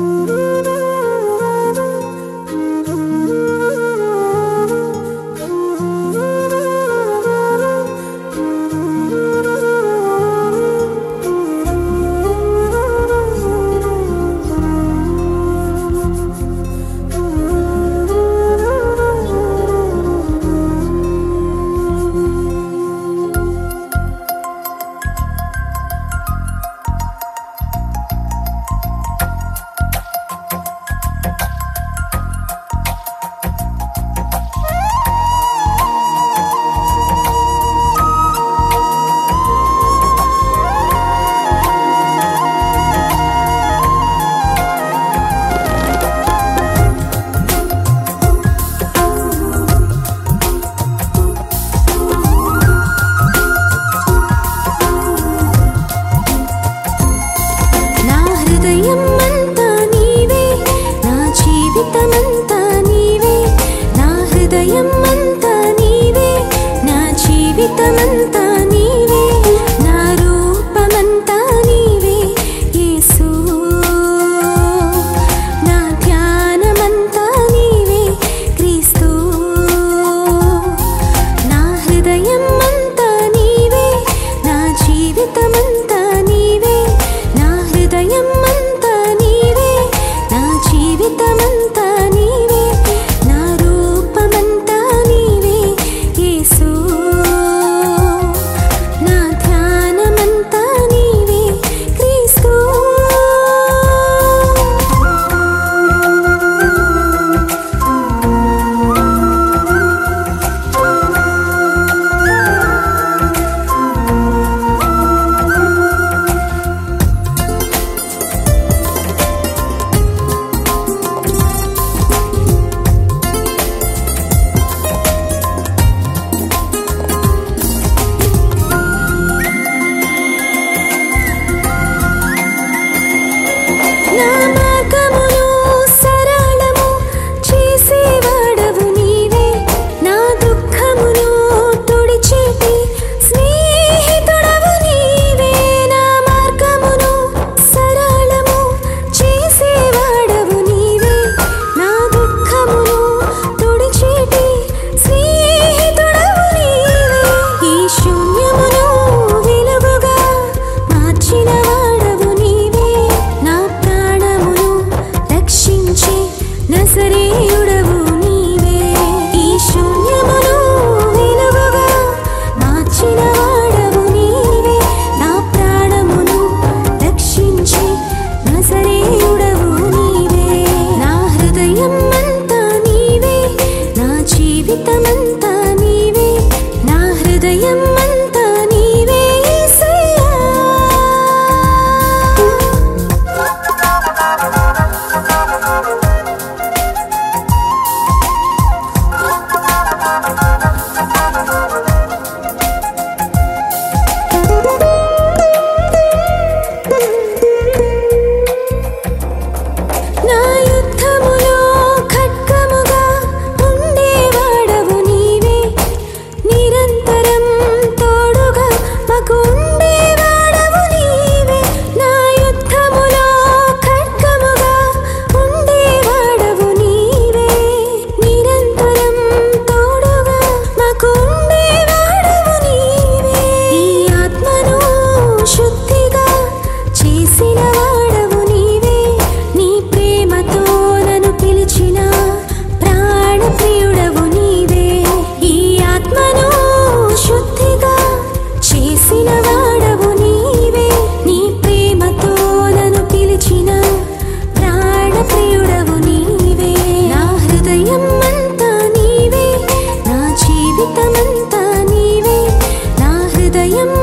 you. இதயமந்த நீவே நான் ஹிருதயம் am